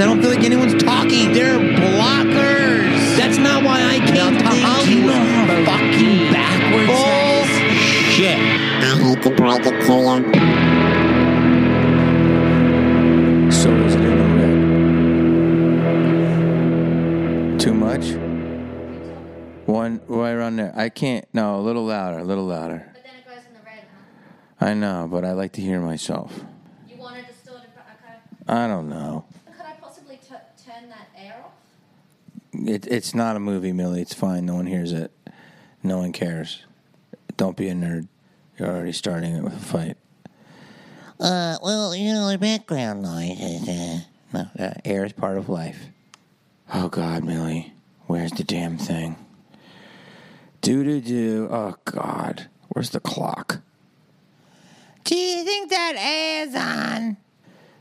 I don't feel like anyone's talking. They're blockers. That's not why I came to Hollywood. fucking backwards. Bullshit. I hate to break it to you. So is it in the red? Too much? One right around there. I can't. No, a little louder. A little louder. But then it goes in the red, huh? I know, but I like to hear myself. You want it distorted, but okay. I don't know. Could I possibly t- turn that air off? It, it's not a movie, Millie. It's fine. No one hears it. No one cares. Don't be a nerd. You're already starting it with a fight. Uh, well, you know, the background noise is, uh, No, uh, air is part of life. Oh God, Millie, where's the damn thing? Do do do. Oh God, where's the clock? do you think that air's on?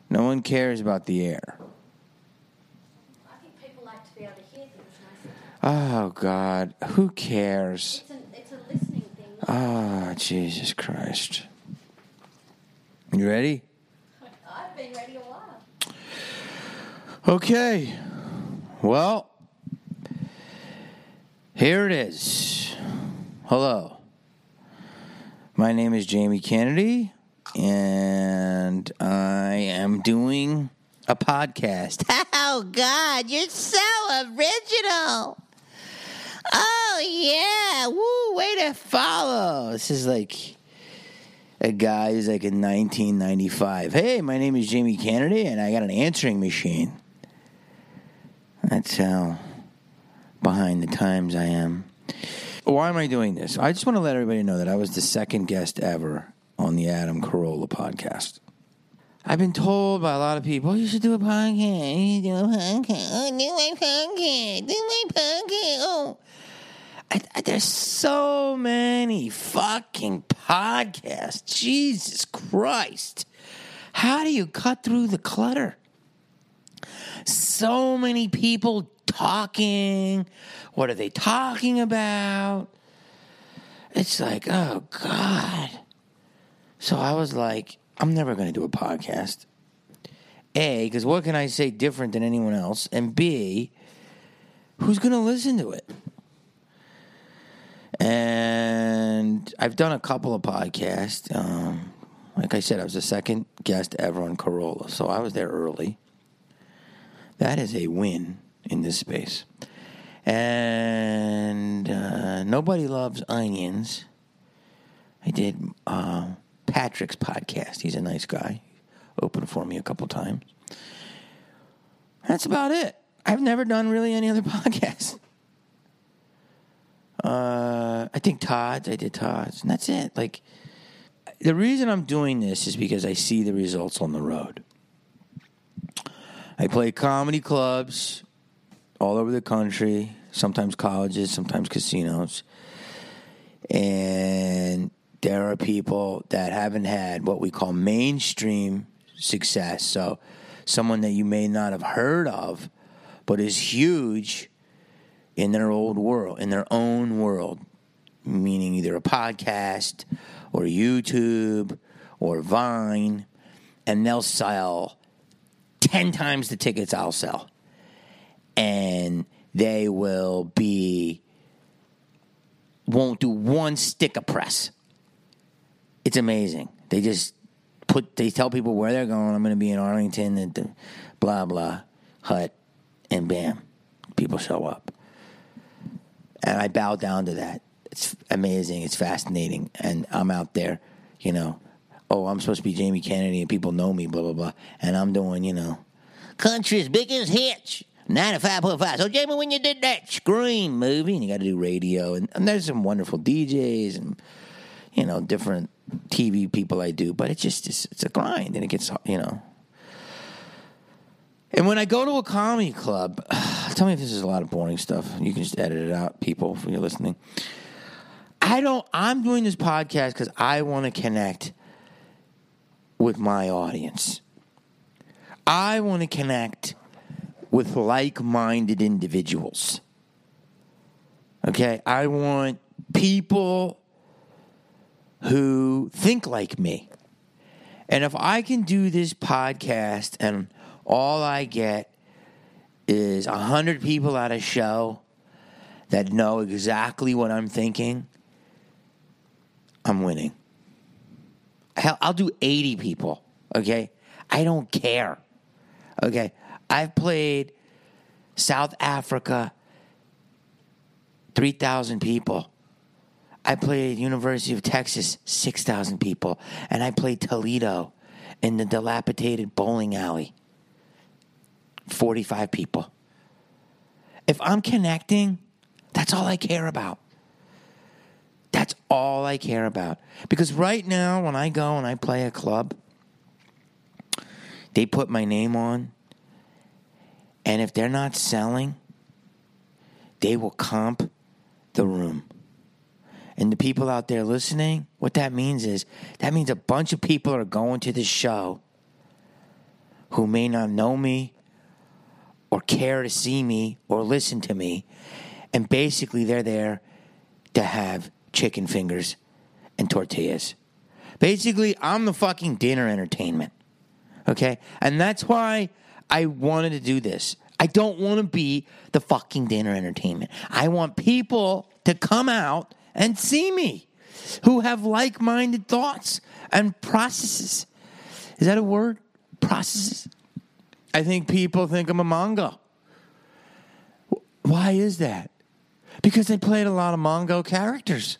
No one cares about the air. I think people like to be able to hear things nicely. Oh God, who cares? It's, an, it's a listening thing. not- Ah, Jesus Christ. You ready? I've been ready a while. Okay. Well, here it is. Hello. My name is Jamie Kennedy, and I am doing a podcast. Oh, God, you're so original. Oh, yeah. Woo, way to follow. This is like a guy who's like in 1995. Hey, my name is Jamie Kennedy, and I got an answering machine. That's how behind the times I am. Why am I doing this? I just want to let everybody know that I was the second guest ever on the Adam Carolla podcast. I've been told by a lot of people, you should do a podcast. You should do a podcast. Oh, do my podcast. Do my podcast. Oh. I, I, there's so many fucking podcasts. Jesus Christ. How do you cut through the clutter? So many people talking. What are they talking about? It's like, oh, God. So I was like, I'm never going to do a podcast. A, because what can I say different than anyone else? And B, who's going to listen to it? And I've done a couple of podcasts. Um, like I said, I was the second guest ever on Carolla, so I was there early. That is a win in this space. And uh, nobody loves onions. I did uh, Patrick's podcast. He's a nice guy. Opened for me a couple times. That's about it. I've never done really any other podcasts. Uh, I think Todd's. I did Todd's, and that's it. Like the reason I'm doing this is because I see the results on the road. I play comedy clubs all over the country, sometimes colleges, sometimes casinos, and there are people that haven't had what we call mainstream success. So, someone that you may not have heard of, but is huge in their old world, in their own world, meaning either a podcast or YouTube or Vine, and they'll sell 10 times the tickets I'll sell. And they will be, won't do one sticker press. It's amazing. They just put, they tell people where they're going. I'm going to be in Arlington the blah, blah hut, and bam, people show up and I bow down to that. It's amazing. It's fascinating, and I'm out there, you know. Oh, I'm supposed to be Jamie Kennedy, and people know me, blah blah blah, and I'm doing, you know, country's biggest hits, ninety-five point five. So, Jamie, when you did that Scream movie, and you got to do radio, and, and there's some wonderful DJs and you know different TV people I do, but it's just it's, it's a grind, and it gets you know. And when I go to a comedy club, tell me if this is a lot of boring stuff. You can just edit it out, people, if you're listening. I don't, I'm doing this podcast because I want to connect with my audience. I want to connect with like minded individuals. Okay? I want people who think like me. And if I can do this podcast and all I get is a hundred people at a show that know exactly what I'm thinking, I'm winning. Hell, I'll do 80 people, okay? I don't care. Okay? I've played South Africa 3,000 people. I played University of Texas 6,000 people and I played Toledo in the dilapidated bowling alley 45 people. If I'm connecting, that's all I care about. That's all I care about. Because right now, when I go and I play a club, they put my name on. And if they're not selling, they will comp the room. And the people out there listening, what that means is that means a bunch of people are going to the show who may not know me or care to see me or listen to me. And basically, they're there to have chicken fingers and tortillas. Basically, I'm the fucking dinner entertainment. Okay? And that's why I wanted to do this. I don't want to be the fucking dinner entertainment. I want people to come out and see me who have like minded thoughts and processes. Is that a word? Processes? I think people think I'm a Mongo. Why is that? Because they played a lot of Mongo characters.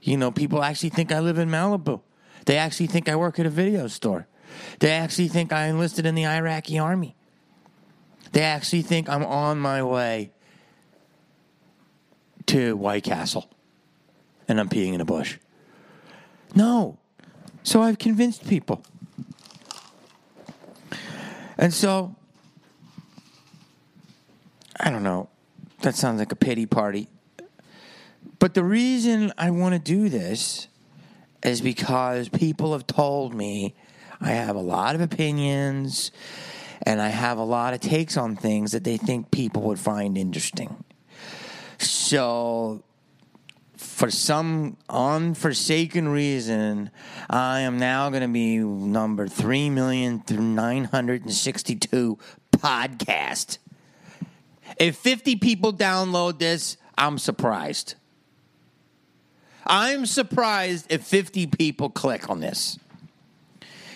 You know, people actually think I live in Malibu. They actually think I work at a video store. They actually think I enlisted in the Iraqi army. They actually think I'm on my way to White Castle and I'm peeing in a bush. No. So I've convinced people. And so, I don't know. That sounds like a pity party. But the reason I want to do this is because people have told me I have a lot of opinions and I have a lot of takes on things that they think people would find interesting. So, for some unforsaken reason, I am now going to be number 3,962 podcast. If 50 people download this, I'm surprised. I'm surprised if 50 people click on this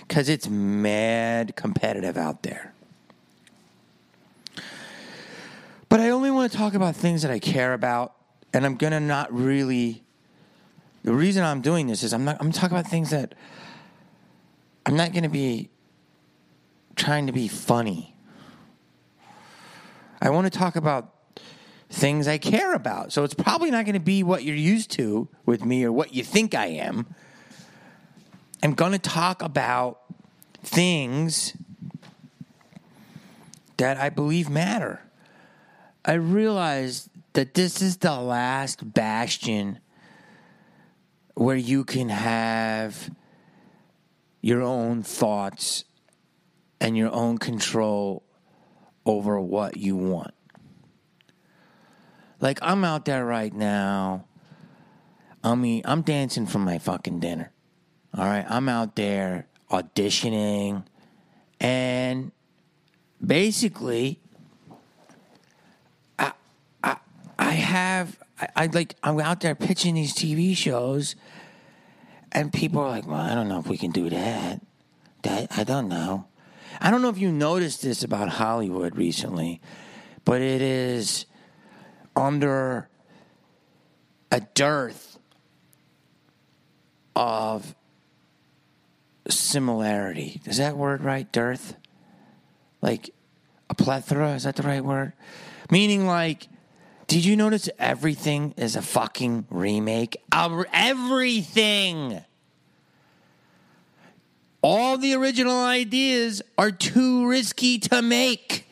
because it's mad competitive out there. But I only want to talk about things that I care about, and I'm gonna not really. The reason I'm doing this is I'm not. I'm talking about things that I'm not gonna be trying to be funny. I want to talk about things I care about. So it's probably not going to be what you're used to with me or what you think I am. I'm going to talk about things that I believe matter. I realize that this is the last bastion where you can have your own thoughts and your own control over what you want. Like I'm out there right now. I mean, I'm dancing for my fucking dinner. All right, I'm out there auditioning and basically I I have I, I like I'm out there pitching these TV shows and people are like, "Well, I don't know if we can do that." That I don't know. I don't know if you noticed this about Hollywood recently, but it is under a dearth of similarity. Is that word right? Dearth? Like a plethora? Is that the right word? Meaning, like, did you notice everything is a fucking remake? Everything! All the original ideas are too risky to make.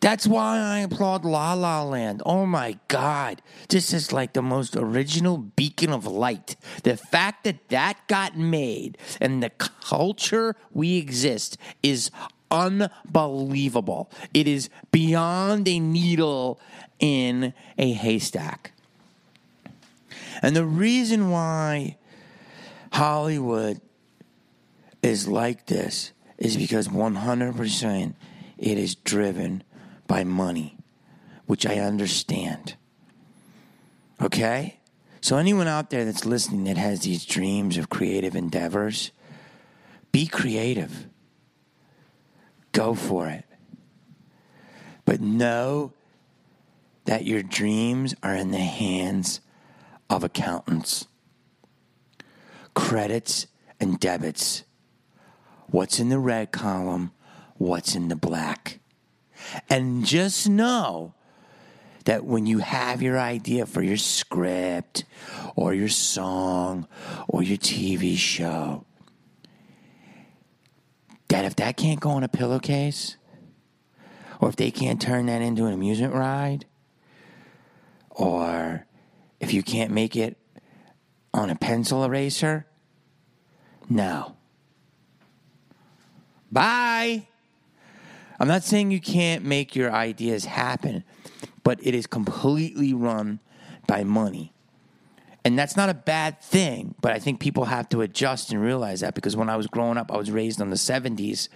That's why I applaud La La Land. Oh my God. This is like the most original beacon of light. The fact that that got made and the culture we exist is unbelievable. It is beyond a needle in a haystack. And the reason why Hollywood is like this is because 100% it is driven by money, which I understand. Okay? So, anyone out there that's listening that has these dreams of creative endeavors, be creative. Go for it. But know that your dreams are in the hands of accountants. Credits and debits. What's in the red column? What's in the black? And just know that when you have your idea for your script or your song or your TV show, that if that can't go on a pillowcase, or if they can't turn that into an amusement ride, or if you can't make it on a pencil eraser, no. Bye. I'm not saying you can't make your ideas happen, but it is completely run by money. And that's not a bad thing, but I think people have to adjust and realize that because when I was growing up, I was raised in the 70s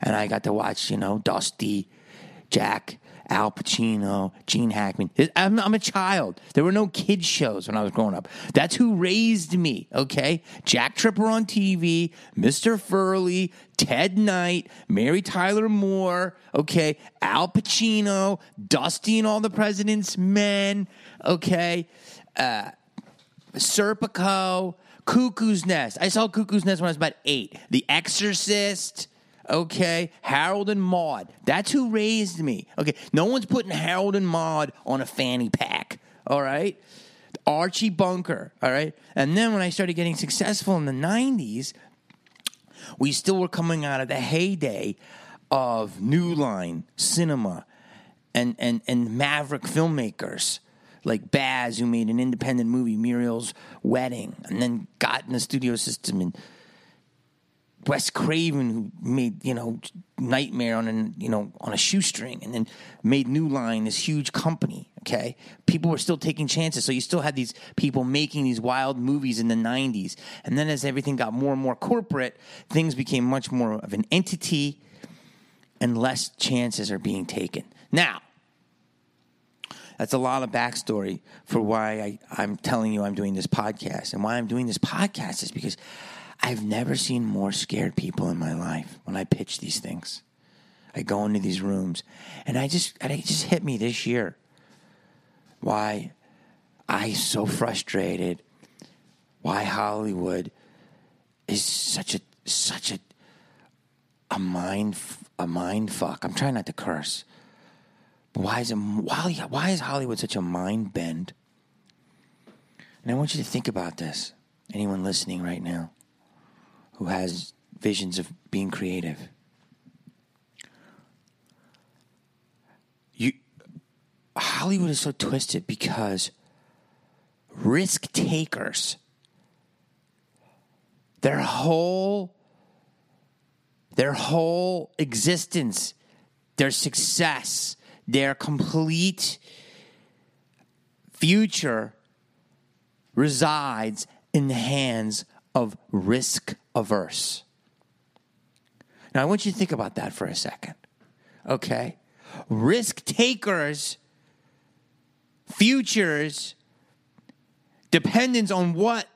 and I got to watch, you know, Dusty, Jack, Al Pacino, Gene Hackman. I'm, I'm a child. There were no kids shows when I was growing up. That's who raised me, okay? Jack Tripper on TV, Mr. Furley, Ted Knight, Mary Tyler Moore, okay? Al Pacino, Dusty and all the President's Men, okay? Uh, Serpico, Cuckoo's Nest. I saw Cuckoo's Nest when I was about eight. The Exorcist. Okay, Harold and Maude. That's who raised me. Okay, no one's putting Harold and Maude on a fanny pack. All right, Archie Bunker. All right, and then when I started getting successful in the '90s, we still were coming out of the heyday of New Line Cinema and and and maverick filmmakers like Baz, who made an independent movie, Muriel's Wedding, and then got in the studio system, and Wes Craven, who made you know Nightmare on a you know on a shoestring, and then made New Line, this huge company. Okay, people were still taking chances, so you still had these people making these wild movies in the '90s, and then as everything got more and more corporate, things became much more of an entity, and less chances are being taken now. That's a lot of backstory for why I, I'm telling you I'm doing this podcast. And why I'm doing this podcast is because I've never seen more scared people in my life when I pitch these things. I go into these rooms and I just and it just hit me this year why I so frustrated why Hollywood is such a such a a mind a mind fuck. I'm trying not to curse. Why is why, why is Hollywood such a mind bend? And I want you to think about this. Anyone listening right now who has visions of being creative. You Hollywood is so twisted because risk takers their whole their whole existence, their success, their complete future resides in the hands of risk averse. Now, I want you to think about that for a second. Okay? Risk takers, futures, dependence on what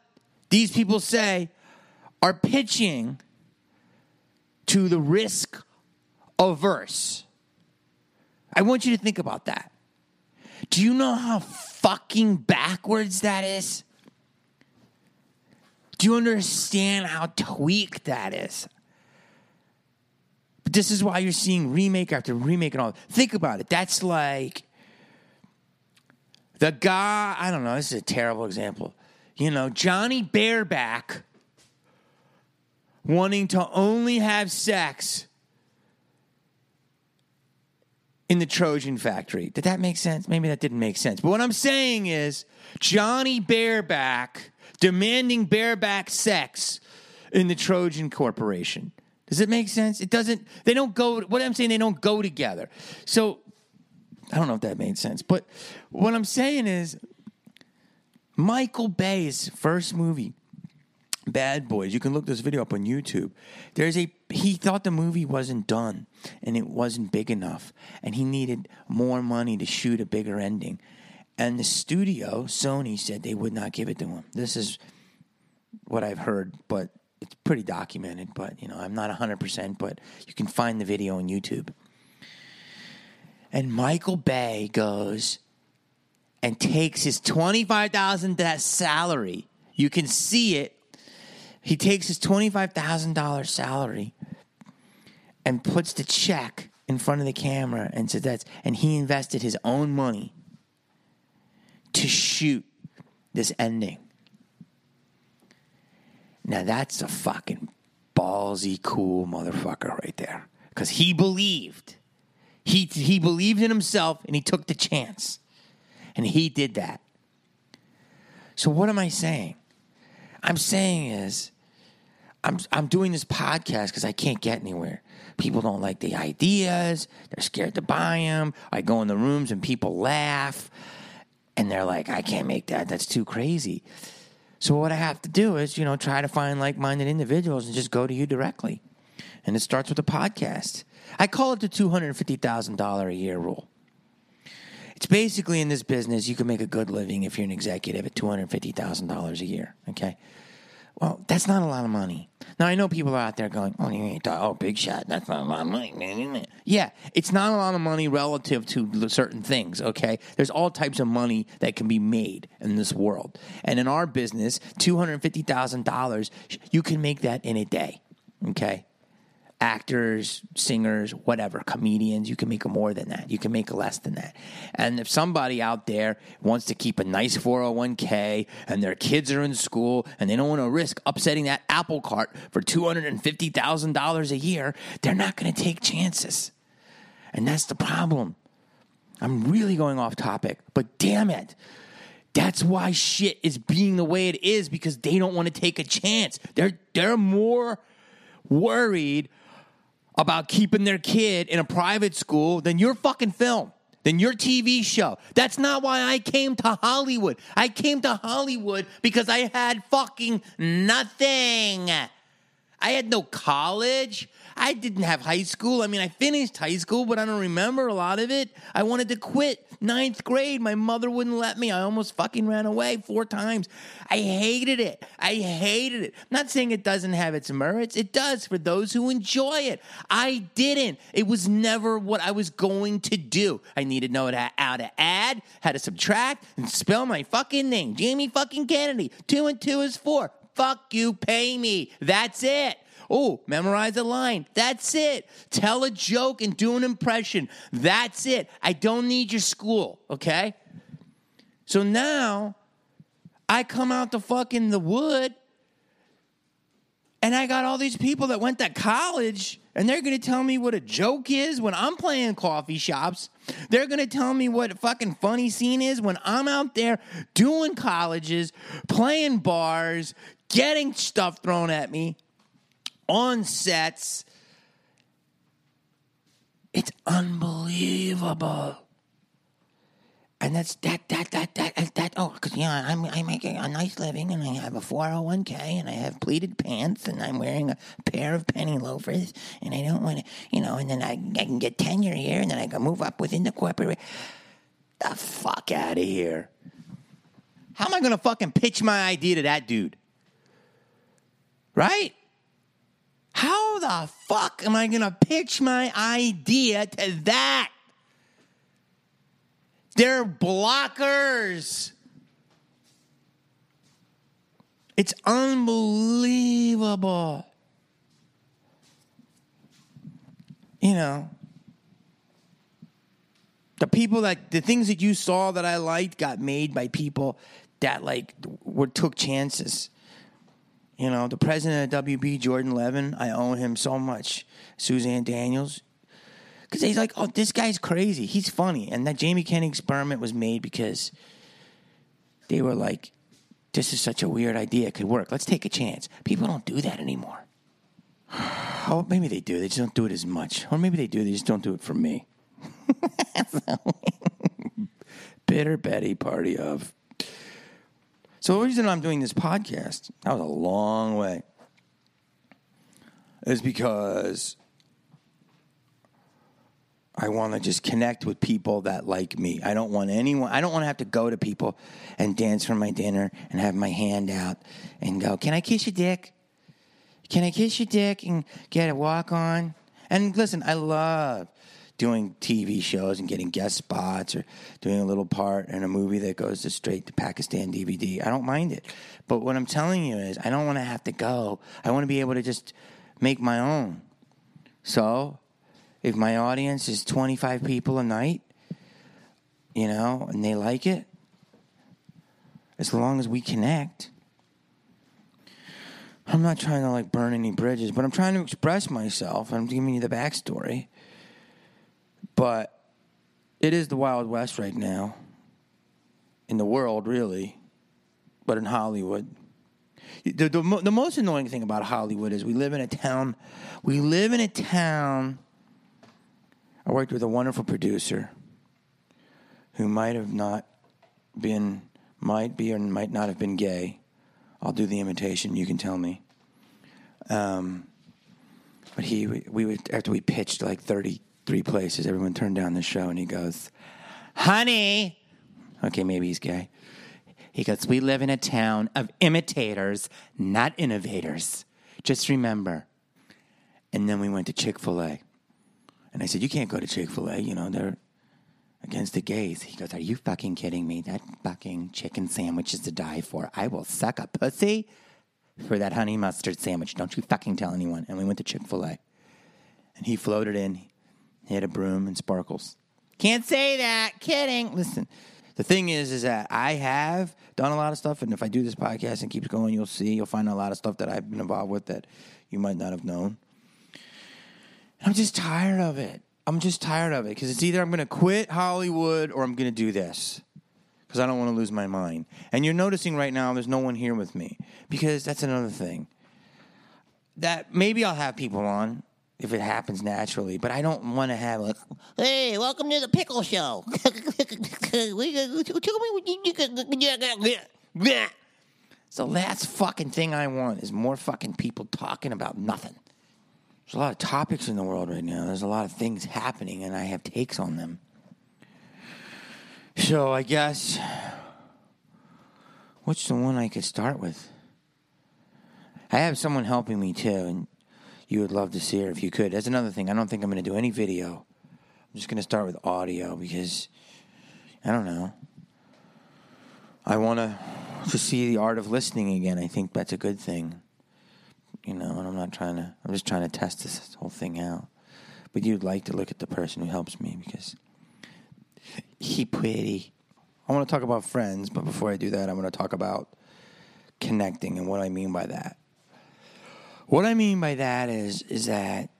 these people say, are pitching to the risk averse. I want you to think about that. Do you know how fucking backwards that is? Do you understand how tweaked that is? But this is why you're seeing remake after remake and all. Think about it. That's like the guy, I don't know, this is a terrible example. You know, Johnny Bareback wanting to only have sex in the Trojan factory. Did that make sense? Maybe that didn't make sense. But what I'm saying is Johnny Bareback demanding bareback sex in the Trojan Corporation. Does it make sense? It doesn't, they don't go, what I'm saying, they don't go together. So I don't know if that made sense. But what I'm saying is Michael Bay's first movie, Bad Boys, you can look this video up on YouTube. There's a he thought the movie wasn't done and it wasn't big enough and he needed more money to shoot a bigger ending. And the studio, Sony, said they would not give it to him. This is what I've heard, but it's pretty documented. But, you know, I'm not 100%, but you can find the video on YouTube. And Michael Bay goes and takes his 25,000 that salary. You can see it. He takes his $25,000 salary and puts the check in front of the camera and says that's and he invested his own money to shoot this ending. Now that's a fucking ballsy cool motherfucker right there. Cuz he believed. He he believed in himself and he took the chance. And he did that. So what am I saying? I'm saying is I'm I'm doing this podcast because I can't get anywhere. People don't like the ideas. They're scared to buy them. I go in the rooms and people laugh, and they're like, "I can't make that. That's too crazy." So what I have to do is, you know, try to find like-minded individuals and just go to you directly. And it starts with a podcast. I call it the two hundred fifty thousand dollar a year rule. It's basically in this business, you can make a good living if you're an executive at two hundred fifty thousand dollars a year. Okay. Well, that's not a lot of money. Now I know people are out there going, "Oh, you ain't oh, big shot. That's not a lot of money." man." Yeah, it's not a lot of money relative to certain things. Okay, there's all types of money that can be made in this world, and in our business, two hundred fifty thousand dollars, you can make that in a day. Okay, actors, singers, whatever, comedians, you can make more than that. You can make less than that. And if somebody out there wants to keep a nice 401k and their kids are in school and they don't want to risk upsetting that apple cart for $250,000 a year, they're not going to take chances. And that's the problem. I'm really going off topic, but damn it. That's why shit is being the way it is because they don't want to take a chance. They're they're more worried about keeping their kid in a private school than your fucking film, than your TV show. That's not why I came to Hollywood. I came to Hollywood because I had fucking nothing. I had no college. I didn't have high school. I mean, I finished high school, but I don't remember a lot of it. I wanted to quit ninth grade. My mother wouldn't let me. I almost fucking ran away four times. I hated it. I hated it. I'm not saying it doesn't have its merits. It does for those who enjoy it. I didn't. It was never what I was going to do. I needed to know how to add, how to subtract, and spell my fucking name. Jamie fucking Kennedy. Two and two is four. Fuck you, pay me. That's it. Oh, memorize a line. That's it. Tell a joke and do an impression. That's it. I don't need your school, okay? So now I come out to fucking the wood and I got all these people that went to college and they're going to tell me what a joke is when I'm playing coffee shops. They're going to tell me what a fucking funny scene is when I'm out there doing colleges, playing bars, getting stuff thrown at me on sets. It's unbelievable. And that's that that that that that oh because yeah I'm I make a, a nice living and I have a 401k and I have pleated pants and I'm wearing a pair of penny loafers and I don't want to you know and then I, I can get tenure here and then I can move up within the corporate the fuck out of here how am I gonna fucking pitch my idea to that dude right how the fuck am I going to pitch my idea to that? They're blockers. It's unbelievable. You know, the people that the things that you saw that I liked got made by people that like were took chances. You know, the president of WB, Jordan Levin, I owe him so much. Suzanne Daniels. Because he's like, oh, this guy's crazy. He's funny. And that Jamie Kennedy experiment was made because they were like, this is such a weird idea. It could work. Let's take a chance. People don't do that anymore. Oh, maybe they do. They just don't do it as much. Or maybe they do. They just don't do it for me. Bitter Betty party of. So the reason I'm doing this podcast, that was a long way. is because I want to just connect with people that like me. I don't want anyone, I don't want to have to go to people and dance for my dinner and have my hand out and go, Can I kiss your dick? Can I kiss your dick and get a walk on? And listen, I love doing TV shows and getting guest spots or doing a little part in a movie that goes to straight to Pakistan DVD. I don't mind it. But what I'm telling you is, I don't want to have to go. I want to be able to just make my own. So, if my audience is 25 people a night, you know, and they like it, as long as we connect, I'm not trying to like burn any bridges, but I'm trying to express myself. I'm giving you the backstory. But it is the Wild West right now. In the world, really. But in Hollywood. The, the, the most annoying thing about Hollywood is we live in a town. We live in a town. I worked with a wonderful producer who might have not been, might be or might not have been gay. I'll do the imitation. You can tell me. Um, but he, we would after we pitched like thirty three places, everyone turned down the show, and he goes, "Honey, okay, maybe he's gay." He goes, "We live in a town of imitators, not innovators. Just remember." And then we went to Chick Fil A, and I said, "You can't go to Chick Fil A. You know they're." Against the gays. He goes, Are you fucking kidding me? That fucking chicken sandwich is to die for. I will suck a pussy for that honey mustard sandwich. Don't you fucking tell anyone. And we went to Chick fil A. And he floated in. He had a broom and sparkles. Can't say that. Kidding. Listen, the thing is, is that I have done a lot of stuff. And if I do this podcast and keeps going, you'll see, you'll find a lot of stuff that I've been involved with that you might not have known. And I'm just tired of it. I'm just tired of it because it's either I'm going to quit Hollywood or I'm going to do this because I don't want to lose my mind. And you're noticing right now there's no one here with me because that's another thing. That maybe I'll have people on if it happens naturally, but I don't want to have like, Hey, welcome to the pickle show. it's the last fucking thing I want is more fucking people talking about nothing. There's a lot of topics in the world right now. There's a lot of things happening, and I have takes on them. So I guess what's the one I could start with? I have someone helping me too, and you would love to see her if you could. That's another thing. I don't think I'm going to do any video. I'm just going to start with audio because I don't know. I want to to see the art of listening again. I think that's a good thing. You know, and I'm not trying to. I'm just trying to test this whole thing out. But you'd like to look at the person who helps me because he pretty. I want to talk about friends, but before I do that, I want to talk about connecting and what I mean by that. What I mean by that is is that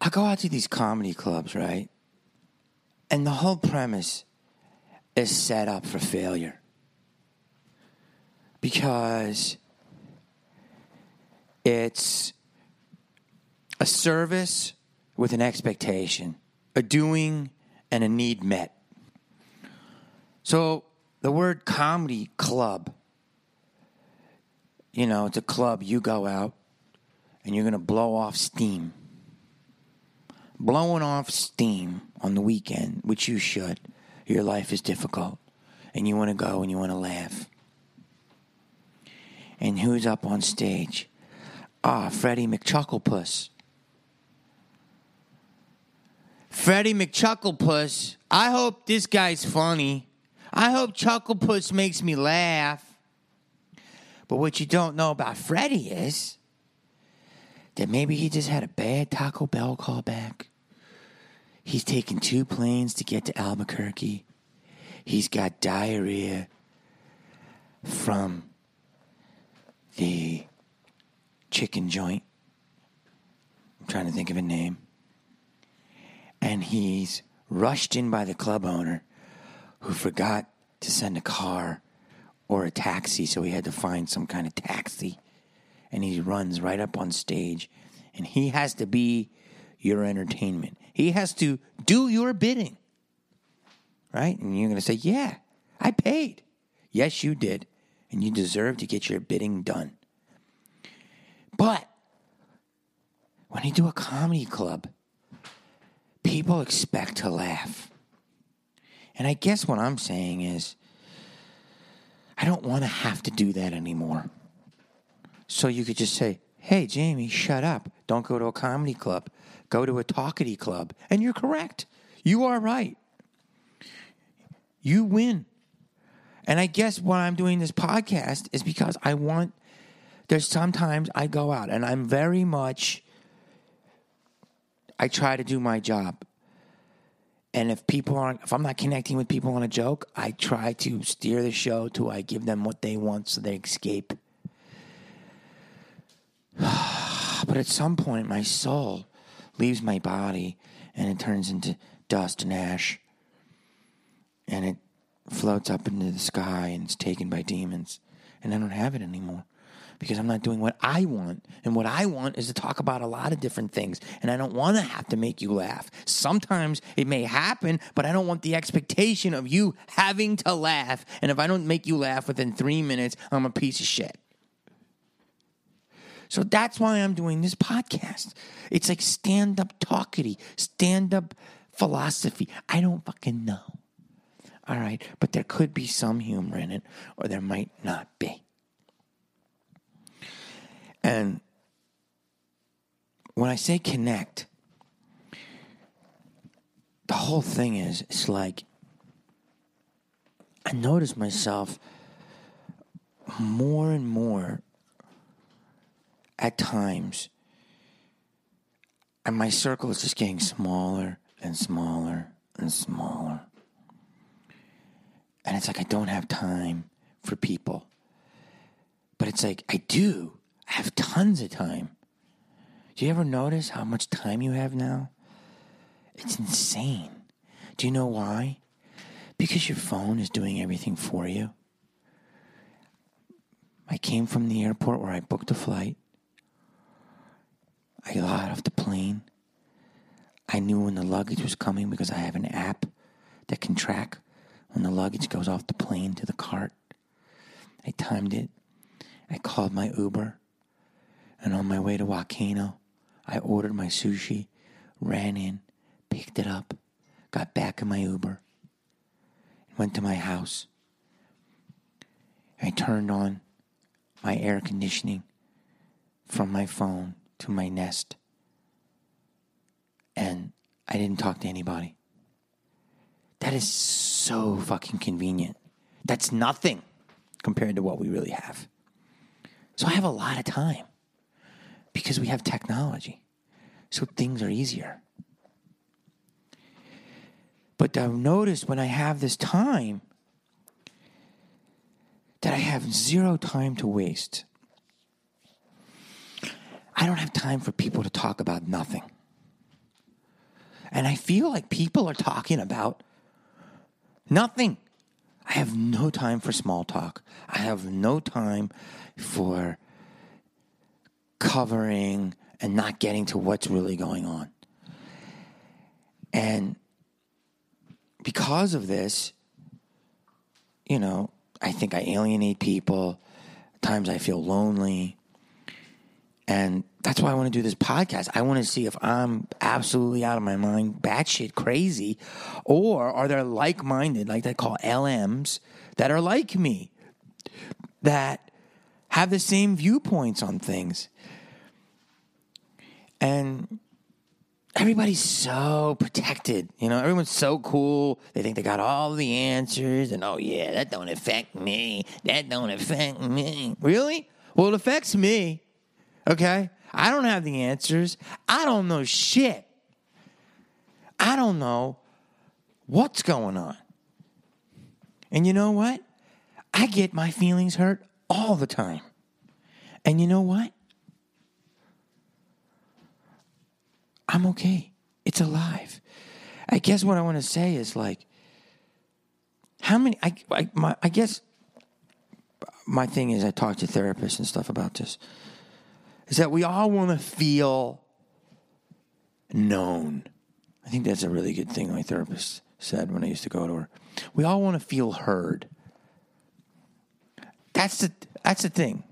I go out to these comedy clubs, right? And the whole premise is set up for failure. Because it's a service with an expectation, a doing and a need met. So the word comedy club, you know, it's a club you go out and you're going to blow off steam. Blowing off steam on the weekend, which you should. Your life is difficult and you want to go and you want to laugh. And who's up on stage? Ah, Freddie McChucklepuss. Freddie McChucklepuss. I hope this guy's funny. I hope Chucklepuss makes me laugh. But what you don't know about Freddie is that maybe he just had a bad Taco Bell callback. He's taken two planes to get to Albuquerque. He's got diarrhea from the chicken joint. I'm trying to think of a name. And he's rushed in by the club owner who forgot to send a car or a taxi, so he had to find some kind of taxi. And he runs right up on stage, and he has to be your entertainment. He has to do your bidding. Right? And you're going to say, Yeah, I paid. Yes, you did. And you deserve to get your bidding done. But when you do a comedy club, people expect to laugh. And I guess what I'm saying is, I don't want to have to do that anymore. So you could just say, hey, Jamie, shut up. Don't go to a comedy club. Go to a talkity club. And you're correct. You are right. You win. And I guess why I'm doing this podcast is because I want, there's sometimes I go out and I'm very much, I try to do my job. And if people aren't, if I'm not connecting with people on a joke, I try to steer the show to I give them what they want so they escape. but at some point, my soul leaves my body and it turns into dust and ash. And it floats up into the sky and it's taken by demons. And I don't have it anymore because I'm not doing what I want. And what I want is to talk about a lot of different things. And I don't want to have to make you laugh. Sometimes it may happen, but I don't want the expectation of you having to laugh. And if I don't make you laugh within three minutes, I'm a piece of shit. So that's why I'm doing this podcast. It's like stand up talkity, stand up philosophy. I don't fucking know. All right, but there could be some humor in it, or there might not be. And when I say connect, the whole thing is it's like I notice myself more and more at times, and my circle is just getting smaller and smaller and smaller. And it's like I don't have time for people. But it's like I do. I have tons of time. Do you ever notice how much time you have now? It's insane. Do you know why? Because your phone is doing everything for you. I came from the airport where I booked a flight. I got off the plane. I knew when the luggage was coming because I have an app that can track when the luggage goes off the plane to the cart. I timed it. I called my Uber. And on my way to Wakano, I ordered my sushi, ran in, picked it up, got back in my Uber, went to my house. I turned on my air conditioning from my phone to my nest. And I didn't talk to anybody. That is so fucking convenient. That's nothing compared to what we really have. So I have a lot of time because we have technology. So things are easier. But I've noticed when I have this time that I have zero time to waste. I don't have time for people to talk about nothing. And I feel like people are talking about nothing. I have no time for small talk. I have no time for covering and not getting to what's really going on. And because of this, you know, I think I alienate people. At times I feel lonely. And that's why I want to do this podcast. I want to see if I'm absolutely out of my mind, batshit crazy, or are there like minded, like they call LMs, that are like me, that have the same viewpoints on things. And everybody's so protected. You know, everyone's so cool. They think they got all the answers, and oh, yeah, that don't affect me. That don't affect me. Really? Well, it affects me. Okay? I don't have the answers. I don't know shit. I don't know what's going on. And you know what? I get my feelings hurt all the time. And you know what? I'm okay. It's alive. I guess what I want to say is like, how many? I, I, my, I guess my thing is I talk to therapists and stuff about this. Is that we all want to feel known. I think that's a really good thing my therapist said when I used to go to her. We all want to feel heard. That's the that's the thing.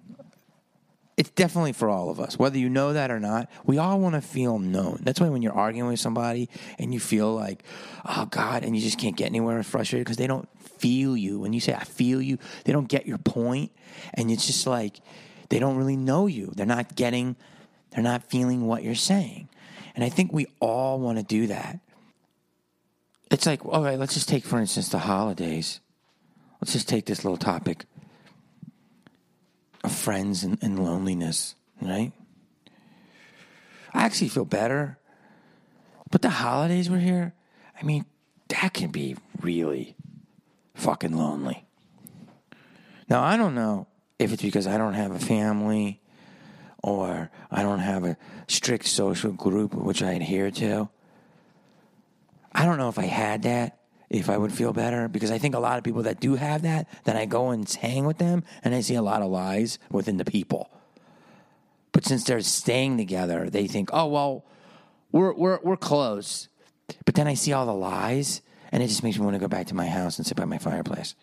it's definitely for all of us, whether you know that or not. We all want to feel known. That's why when you're arguing with somebody and you feel like, oh God, and you just can't get anywhere and frustrated because they don't feel you. When you say, I feel you, they don't get your point, And it's just like, they don't really know you. They're not getting, they're not feeling what you're saying. And I think we all want to do that. It's like, all right, let's just take, for instance, the holidays. Let's just take this little topic of friends and, and loneliness, right? I actually feel better. But the holidays were here. I mean, that can be really fucking lonely. Now, I don't know if it's because I don't have a family or I don't have a strict social group which I adhere to. I don't know if I had that, if I would feel better, because I think a lot of people that do have that, then I go and hang with them and I see a lot of lies within the people. But since they're staying together, they think, oh, well, we're, we're, we're close. But then I see all the lies and it just makes me want to go back to my house and sit by my fireplace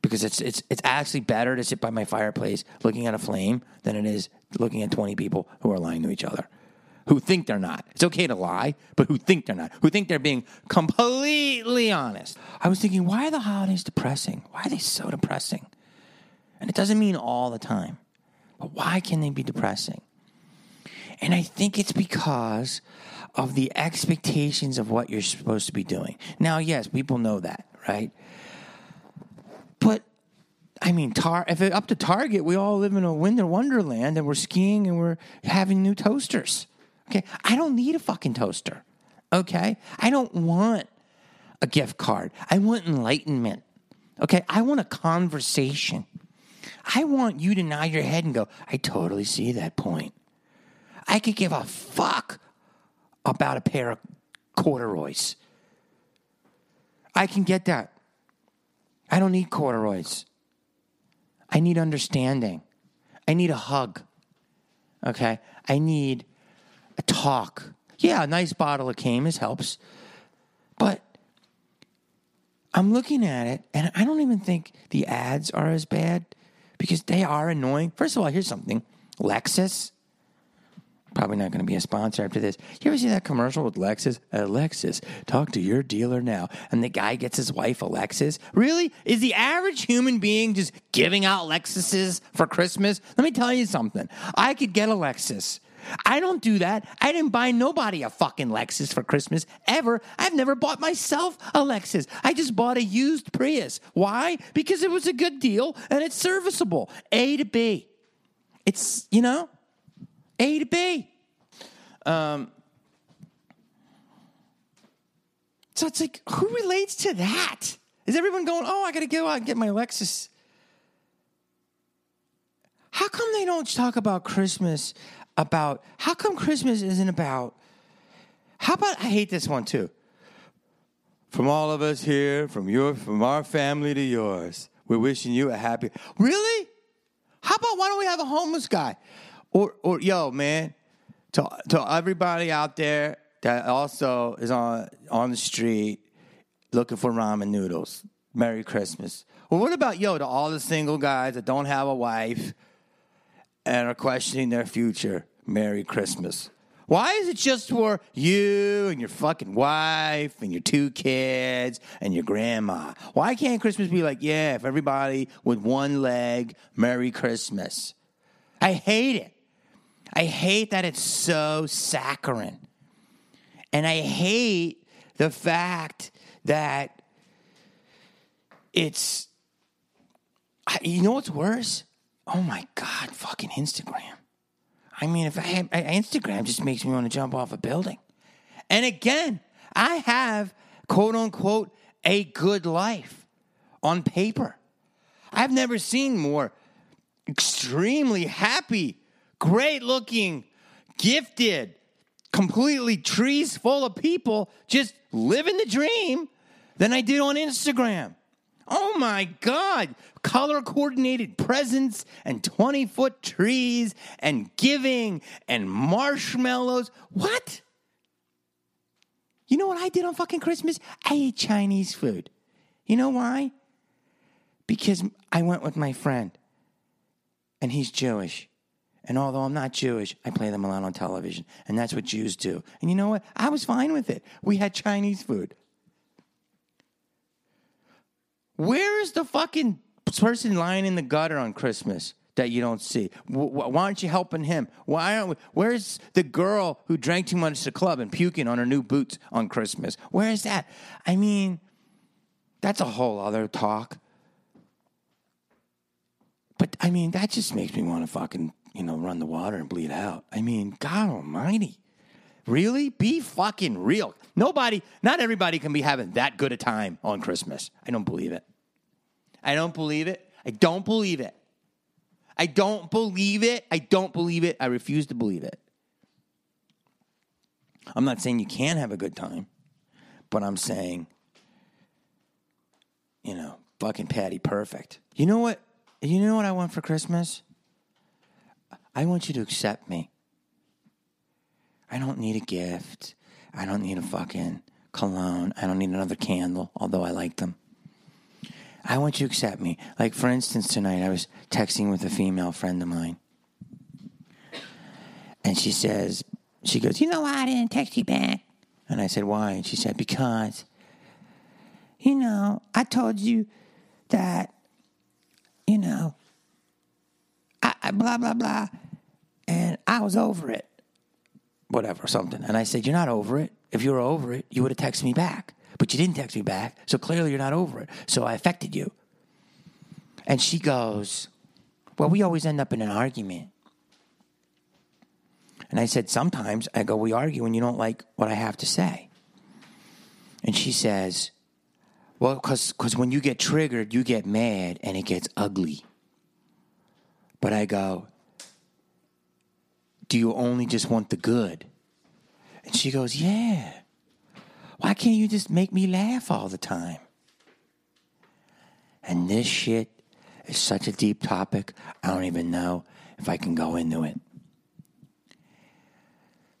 because it's it's it's actually better to sit by my fireplace looking at a flame than it is looking at 20 people who are lying to each other who think they're not. It's okay to lie but who think they're not who think they're being completely honest. I was thinking why are the holidays depressing? Why are they so depressing? And it doesn't mean all the time but why can they be depressing? And i think it's because of the expectations of what you're supposed to be doing. Now yes people know that right? But I mean, tar- if it, up to Target, we all live in a winter wonderland and we're skiing and we're having new toasters. Okay. I don't need a fucking toaster. Okay. I don't want a gift card. I want enlightenment. Okay. I want a conversation. I want you to nod your head and go, I totally see that point. I could give a fuck about a pair of corduroys. I can get that. I don't need corduroys. I need understanding. I need a hug. Okay? I need talk. Yeah, a nice bottle of Caymus helps. But I'm looking at it and I don't even think the ads are as bad because they are annoying. First of all, here's something Lexus, Probably not going to be a sponsor after this. You ever see that commercial with Lexus? Alexis, talk to your dealer now. And the guy gets his wife a Lexus. Really? Is the average human being just giving out Lexuses for Christmas? Let me tell you something. I could get a Lexus. I don't do that. I didn't buy nobody a fucking Lexus for Christmas ever. I've never bought myself a Lexus. I just bought a used Prius. Why? Because it was a good deal and it's serviceable. A to B. It's, you know, a to B. Um, so it's like, who relates to that? Is everyone going, oh, I got to go out and get my Lexus? How come they don't talk about Christmas? About how come Christmas isn't about? How about I hate this one too. From all of us here, from your, from our family to yours, we're wishing you a happy. Really? How about why don't we have a homeless guy? Or, or yo, man, to to everybody out there that also is on on the street looking for ramen noodles. Merry Christmas. Well, what about yo to all the single guys that don't have a wife and are questioning their future? Merry Christmas. Why is it just for you and your fucking wife and your two kids and your grandma? Why can't Christmas be like, yeah, if everybody with one leg, Merry Christmas? I hate it. I hate that it's so saccharine. And I hate the fact that it's, you know what's worse? Oh my God, fucking Instagram. I mean, if I have Instagram, just makes me want to jump off a building. And again, I have quote unquote a good life on paper. I've never seen more extremely happy great looking, gifted, completely trees full of people just living the dream than I did on Instagram. Oh my God. Color coordinated presents and 20 foot trees and giving and marshmallows. What? You know what I did on fucking Christmas? I ate Chinese food. You know why? Because I went with my friend and he's Jewish And although I'm not Jewish, I play them a lot on television. And that's what Jews do. And you know what? I was fine with it. We had Chinese food. Where is the fucking person lying in the gutter on Christmas that you don't see? Why aren't you helping him? Why aren't we? Where's the girl who drank too much at the club and puking on her new boots on Christmas? Where is that? I mean, that's a whole other talk. But I mean, that just makes me want to fucking, you know, run the water and bleed out. I mean, God almighty. Really? Be fucking real. Nobody, not everybody can be having that good a time on Christmas. I don't believe it. I don't believe it. I don't believe it. I don't believe it. I don't believe it. I refuse to believe it. I'm not saying you can't have a good time, but I'm saying, you know, fucking Patty perfect. You know what? You know what I want for Christmas? I want you to accept me. I don't need a gift. I don't need a fucking cologne. I don't need another candle, although I like them. I want you to accept me. Like, for instance, tonight I was texting with a female friend of mine. And she says, she goes, You know why I didn't text you back? And I said, Why? And she said, Because, you know, I told you that, you know, I, I blah, blah, blah. And I was over it. Whatever, something. And I said, You're not over it. If you were over it, you would have texted me back. But you didn't text me back. So clearly you're not over it. So I affected you. And she goes, Well, we always end up in an argument. And I said, Sometimes I go, We argue when you don't like what I have to say. And she says, Well, because when you get triggered, you get mad and it gets ugly. But I go, Do you only just want the good? And she goes, Yeah. Why can't you just make me laugh all the time? And this shit is such a deep topic, I don't even know if I can go into it.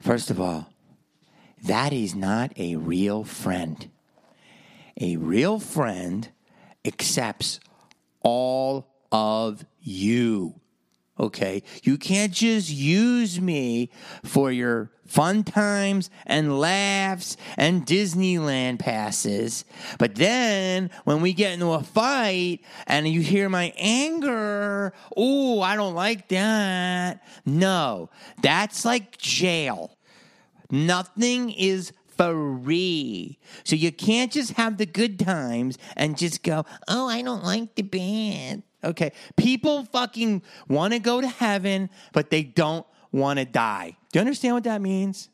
First of all, that is not a real friend. A real friend accepts all of you. Okay? You can't just use me for your fun times and laughs and Disneyland passes. But then when we get into a fight and you hear my anger, oh, I don't like that. No, that's like jail. Nothing is free. So you can't just have the good times and just go, oh, I don't like the band. Okay. People fucking want to go to heaven, but they don't want to die. Do you understand what that means?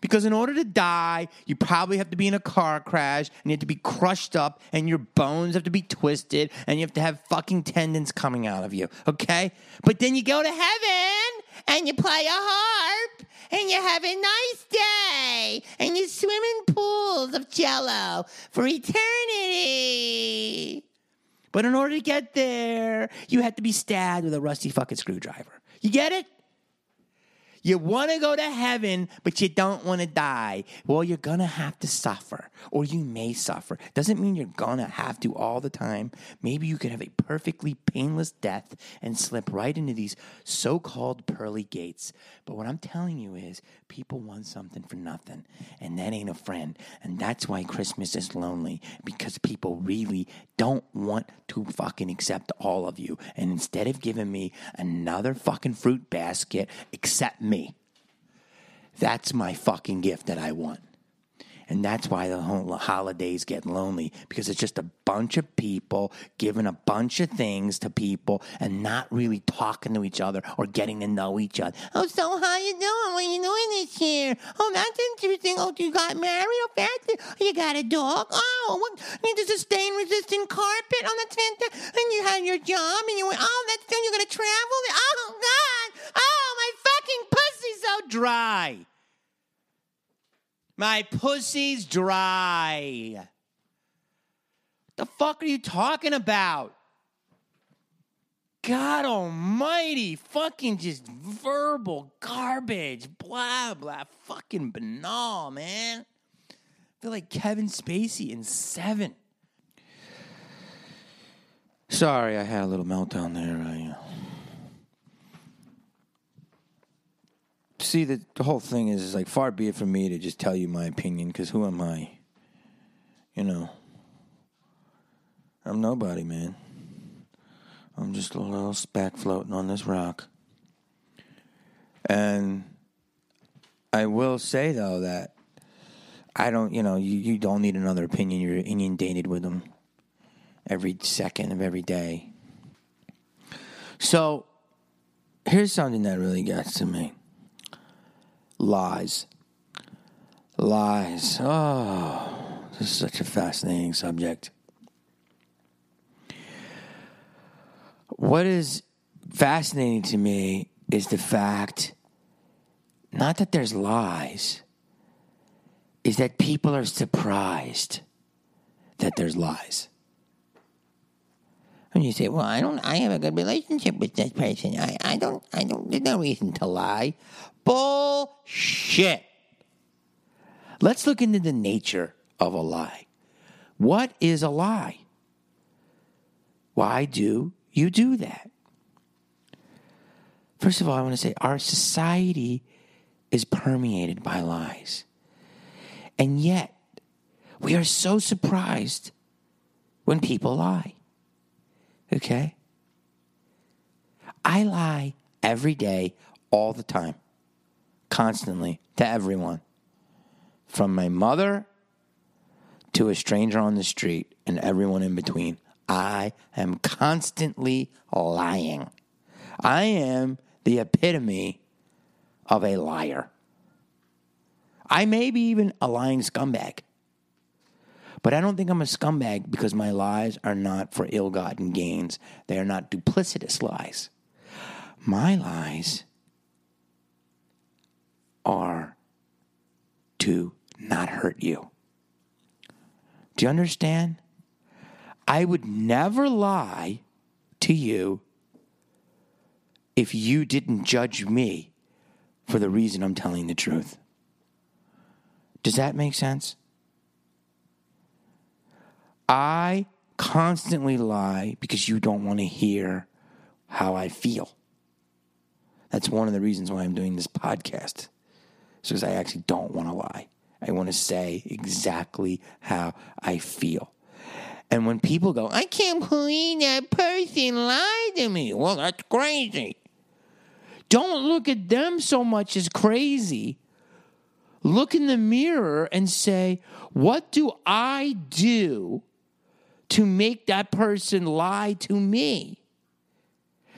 Because in order to die, you probably have to be in a car crash and you have to be crushed up and your bones have to be twisted and you have to have fucking tendons coming out of you, okay? But then you go to heaven and you play a harp and you have a nice day and you swim in pools of jello for eternity. But in order to get there, you had to be stabbed with a rusty fucking screwdriver. You get it? You want to go to heaven, but you don't want to die. Well, you're going to have to suffer, or you may suffer. Doesn't mean you're going to have to all the time. Maybe you could have a perfectly painless death and slip right into these so called pearly gates. But what I'm telling you is, people want something for nothing, and that ain't a friend. And that's why Christmas is lonely, because people really don't want to fucking accept all of you. And instead of giving me another fucking fruit basket, accept me. That's my fucking gift that I want. And that's why the holidays get lonely because it's just a bunch of people giving a bunch of things to people and not really talking to each other or getting to know each other. Oh, so how you doing? What are you doing this year? Oh, that's interesting. Oh, you got married? Oh, fancy. Oh, you got a dog? Oh, what? You a stain resistant carpet? on the fantastic. And you had your job and you went, oh, that's good. You're going to travel? Oh, God. Oh, my fucking pussy's so dry. My pussy's dry. What the fuck are you talking about? God almighty, fucking just verbal garbage, blah, blah, fucking banal, man. I feel like Kevin Spacey in seven. Sorry, I had a little meltdown there. I, uh, see, the, the whole thing is, is like far be it from me to just tell you my opinion, because who am I? You know, I'm nobody, man. I'm just a little speck floating on this rock. And I will say though that I don't, you know, you, you don't need another opinion. You're inundated with them every second of every day. So here's something that really gets to me lies. Lies. Oh, this is such a fascinating subject. What is fascinating to me is the fact not that there's lies, is that people are surprised that there's lies. You say, "Well, I don't. I have a good relationship with this person. I, I don't. I don't. There's no reason to lie." Bullshit. Let's look into the nature of a lie. What is a lie? Why do you do that? First of all, I want to say our society is permeated by lies. And yet, we are so surprised when people lie. Okay? I lie every day, all the time, constantly, to everyone. From my mother to a stranger on the street and everyone in between. I am constantly lying. I am the epitome of a liar. I may be even a lying scumbag. But I don't think I'm a scumbag because my lies are not for ill gotten gains. They are not duplicitous lies. My lies are to not hurt you. Do you understand? I would never lie to you if you didn't judge me for the reason I'm telling the truth. Does that make sense? I constantly lie because you don't want to hear how I feel. That's one of the reasons why I'm doing this podcast. Because I actually don't want to lie. I want to say exactly how I feel. And when people go, I can't believe that person lied to me. Well, that's crazy. Don't look at them so much as crazy. Look in the mirror and say, What do I do to make that person lie to me?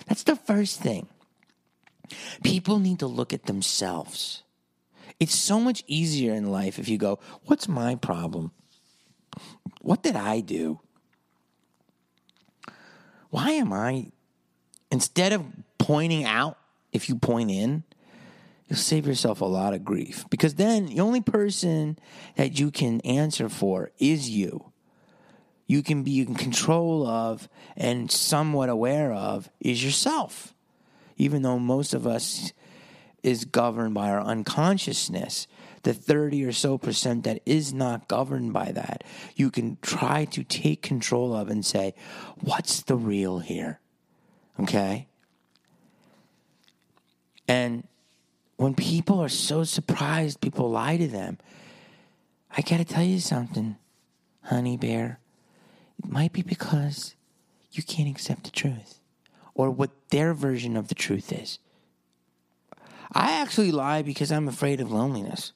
That's the first thing. People need to look at themselves. It's so much easier in life if you go, What's my problem? What did I do? Why am I, instead of pointing out, if you point in, you'll save yourself a lot of grief because then the only person that you can answer for is you. You can be in control of and somewhat aware of is yourself. Even though most of us is governed by our unconsciousness, the 30 or so percent that is not governed by that, you can try to take control of and say, what's the real here? Okay? And when people are so surprised people lie to them, I got to tell you something, honey bear. It might be because you can't accept the truth or what their version of the truth is. I actually lie because I'm afraid of loneliness.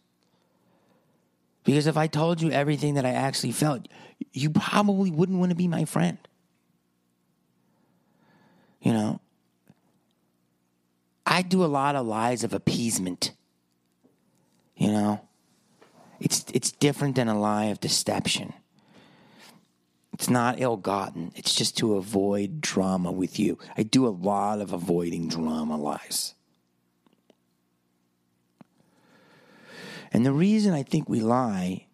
Because if I told you everything that I actually felt, you probably wouldn't want to be my friend. You know, I do a lot of lies of appeasement. You know, it's it's different than a lie of deception. It's not ill gotten. It's just to avoid drama with you. I do a lot of avoiding drama lies. And the reason I think we lie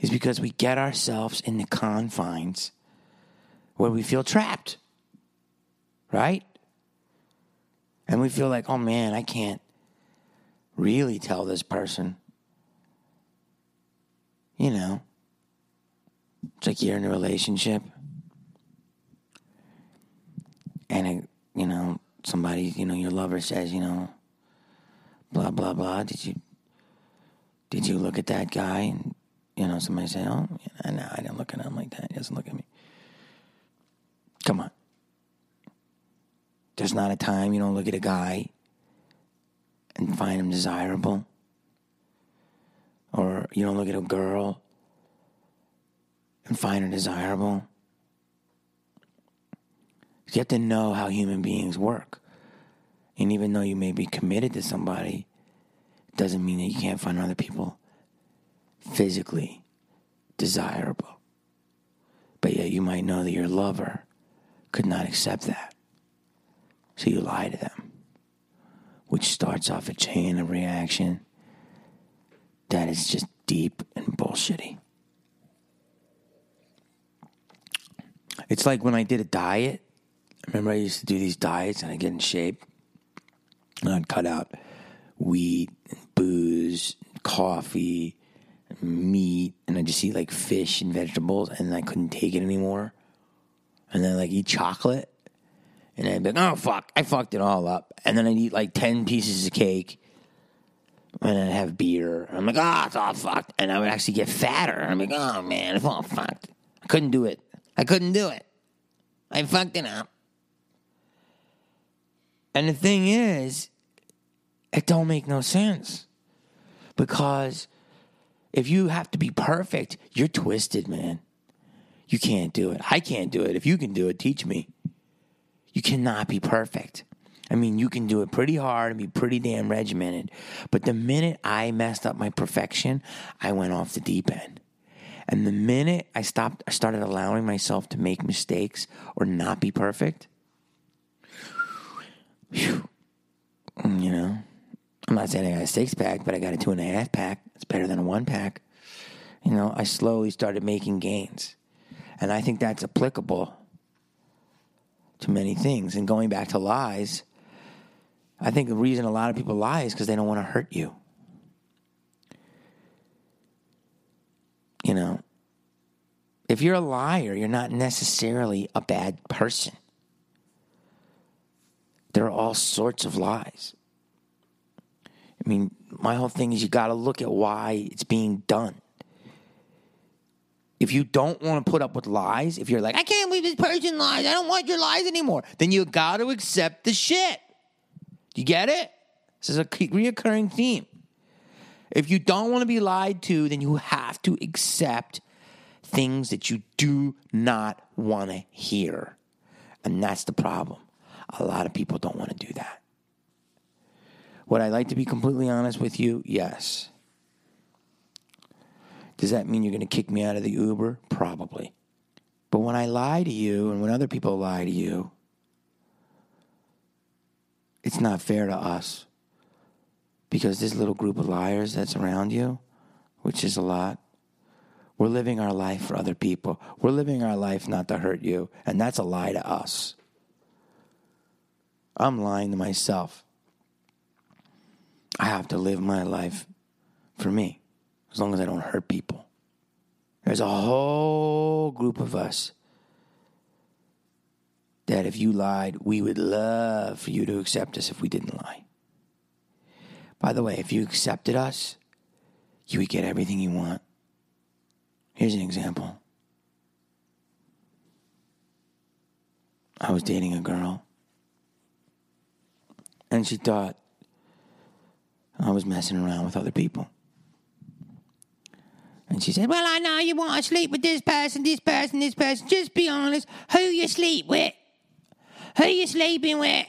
is because we get ourselves in the confines where we feel trapped. Right? And we feel like, oh man, I can't really tell this person. You know, it's like you're in a relationship and, it, you know, somebody, you know, your lover says, you know, blah blah blah. Did you did you look at that guy? And you know, somebody say, "Oh, yeah, no, I didn't look at him like that. He doesn't look at me." Come on. There's not a time you don't look at a guy and find him desirable, or you don't look at a girl and find her desirable. You have to know how human beings work. And even though you may be committed to somebody, it doesn't mean that you can't find other people physically desirable. But yet you might know that your lover could not accept that. So you lie to them, which starts off a chain of reaction that is just deep and bullshitty. It's like when I did a diet. Remember, I used to do these diets and I get in shape. And I'd cut out wheat, and booze, and coffee, and meat, and I just eat like fish and vegetables, and I couldn't take it anymore. And then like eat chocolate, and I'd be like, oh fuck, I fucked it all up. And then I'd eat like ten pieces of cake, and I'd have beer. And I'm like, oh, it's all fucked. And I would actually get fatter. I'm like, oh man, it's all fucked. I couldn't do it. I couldn't do it. I fucked it up. And the thing is, it don't make no sense. Because if you have to be perfect, you're twisted, man. You can't do it. I can't do it. If you can do it, teach me. You cannot be perfect. I mean, you can do it pretty hard and be pretty damn regimented. But the minute I messed up my perfection, I went off the deep end. And the minute I stopped, I started allowing myself to make mistakes or not be perfect, whew, you know, I'm not saying I got a six pack, but I got a two and a half pack. It's better than a one pack. You know, I slowly started making gains. And I think that's applicable to many things. And going back to lies, I think the reason a lot of people lie is because they don't want to hurt you. You know, if you're a liar, you're not necessarily a bad person. There are all sorts of lies. I mean, my whole thing is you got to look at why it's being done. If you don't want to put up with lies, if you're like, I can't believe this person lies, I don't want your lies anymore, then you got to accept the shit. You get it? This is a reoccurring theme. If you don't want to be lied to, then you have to accept things that you do not want to hear. And that's the problem. A lot of people don't want to do that. Would I like to be completely honest with you? Yes. Does that mean you're going to kick me out of the Uber? Probably. But when I lie to you and when other people lie to you, it's not fair to us. Because this little group of liars that's around you, which is a lot, we're living our life for other people. We're living our life not to hurt you, and that's a lie to us. I'm lying to myself. I have to live my life for me as long as I don't hurt people. There's a whole group of us that if you lied, we would love for you to accept us if we didn't lie. By the way, if you accepted us, you would get everything you want. Here's an example I was dating a girl, and she thought I was messing around with other people. And she said, Well, I know you want to sleep with this person, this person, this person. Just be honest. Who you sleep with? Who you sleeping with?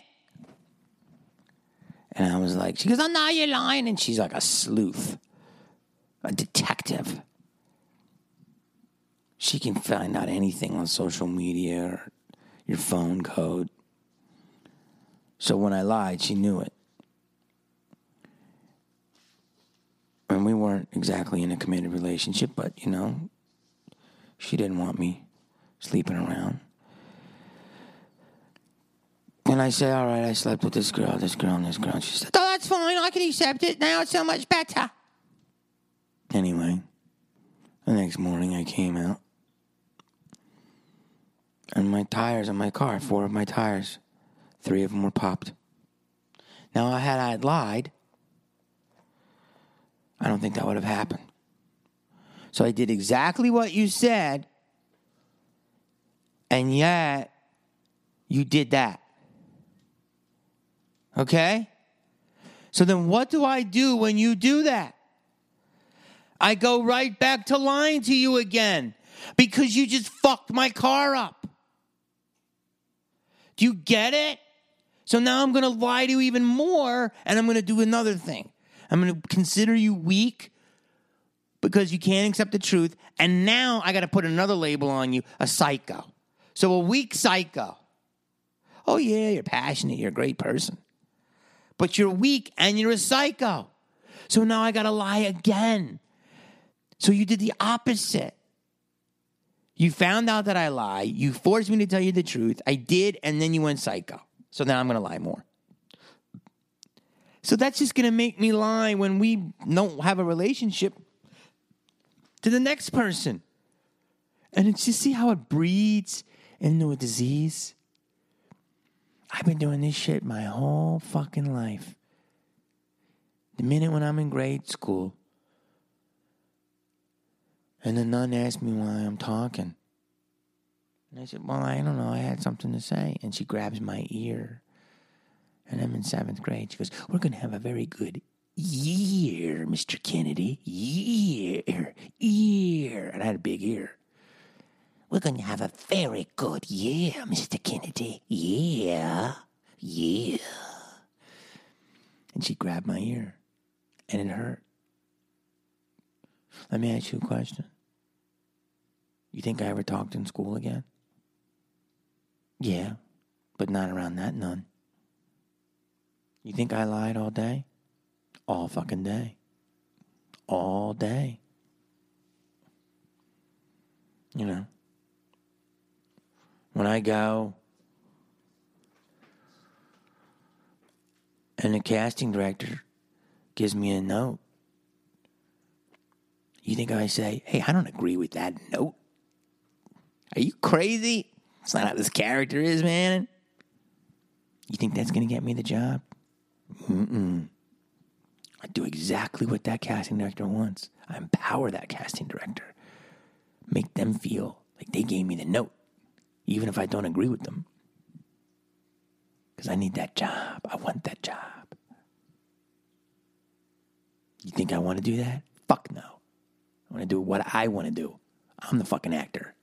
And I was like, She goes, oh, I know you're lying. And she's like a sleuth, a detective. She can find out anything on social media or your phone code. So when I lied, she knew it. And we weren't exactly in a committed relationship, but you know, she didn't want me sleeping around. And I said, All right, I slept with this girl, this girl, and this girl. And she said, Oh, that's fine. I can accept it. Now it's so much better. Anyway, the next morning I came out. And my tires on my car, four of my tires, three of them were popped. Now, I had I lied, I don't think that would have happened. So I did exactly what you said, and yet you did that. Okay? So then what do I do when you do that? I go right back to lying to you again because you just fucked my car up. Do you get it? So now I'm going to lie to you even more and I'm going to do another thing. I'm going to consider you weak because you can't accept the truth. And now I got to put another label on you a psycho. So a weak psycho. Oh, yeah, you're passionate. You're a great person. But you're weak and you're a psycho. So now I got to lie again. So you did the opposite. You found out that I lie. You forced me to tell you the truth. I did, and then you went psycho. So now I'm going to lie more. So that's just going to make me lie when we don't have a relationship to the next person. And it's just see how it breeds into a disease. I've been doing this shit my whole fucking life. The minute when I'm in grade school, and the nun asked me why I'm talking. And I said, Well, I don't know. I had something to say. And she grabs my ear. And I'm in seventh grade. She goes, We're going to have a very good year, Mr. Kennedy. Year, ear. And I had a big ear. We're going to have a very good year, Mr. Kennedy. Yeah. Yeah. And she grabbed my ear. And it hurt. Let me ask you a question. You think I ever talked in school again? Yeah, but not around that nun. You think I lied all day? All fucking day. All day. You know, when I go and the casting director gives me a note, you think I say, hey, I don't agree with that note? Are you crazy? That's not how this character is, man. You think that's going to get me the job? Mm-mm. I do exactly what that casting director wants. I empower that casting director. Make them feel like they gave me the note, even if I don't agree with them. Because I need that job. I want that job. You think I want to do that? Fuck no. I want to do what I want to do. I'm the fucking actor.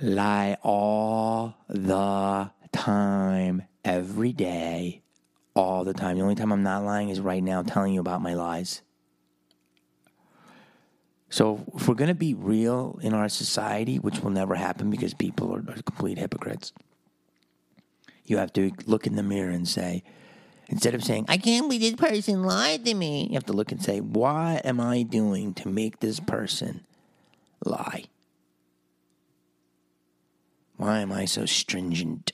Lie all the time, every day, all the time. The only time I'm not lying is right now telling you about my lies. So, if we're going to be real in our society, which will never happen because people are, complete hypocrites, you have to look in the mirror and say, instead of saying, I can't believe this person lied to me, you have to look and say, what am I doing to make this person lie? Why am I so stringent?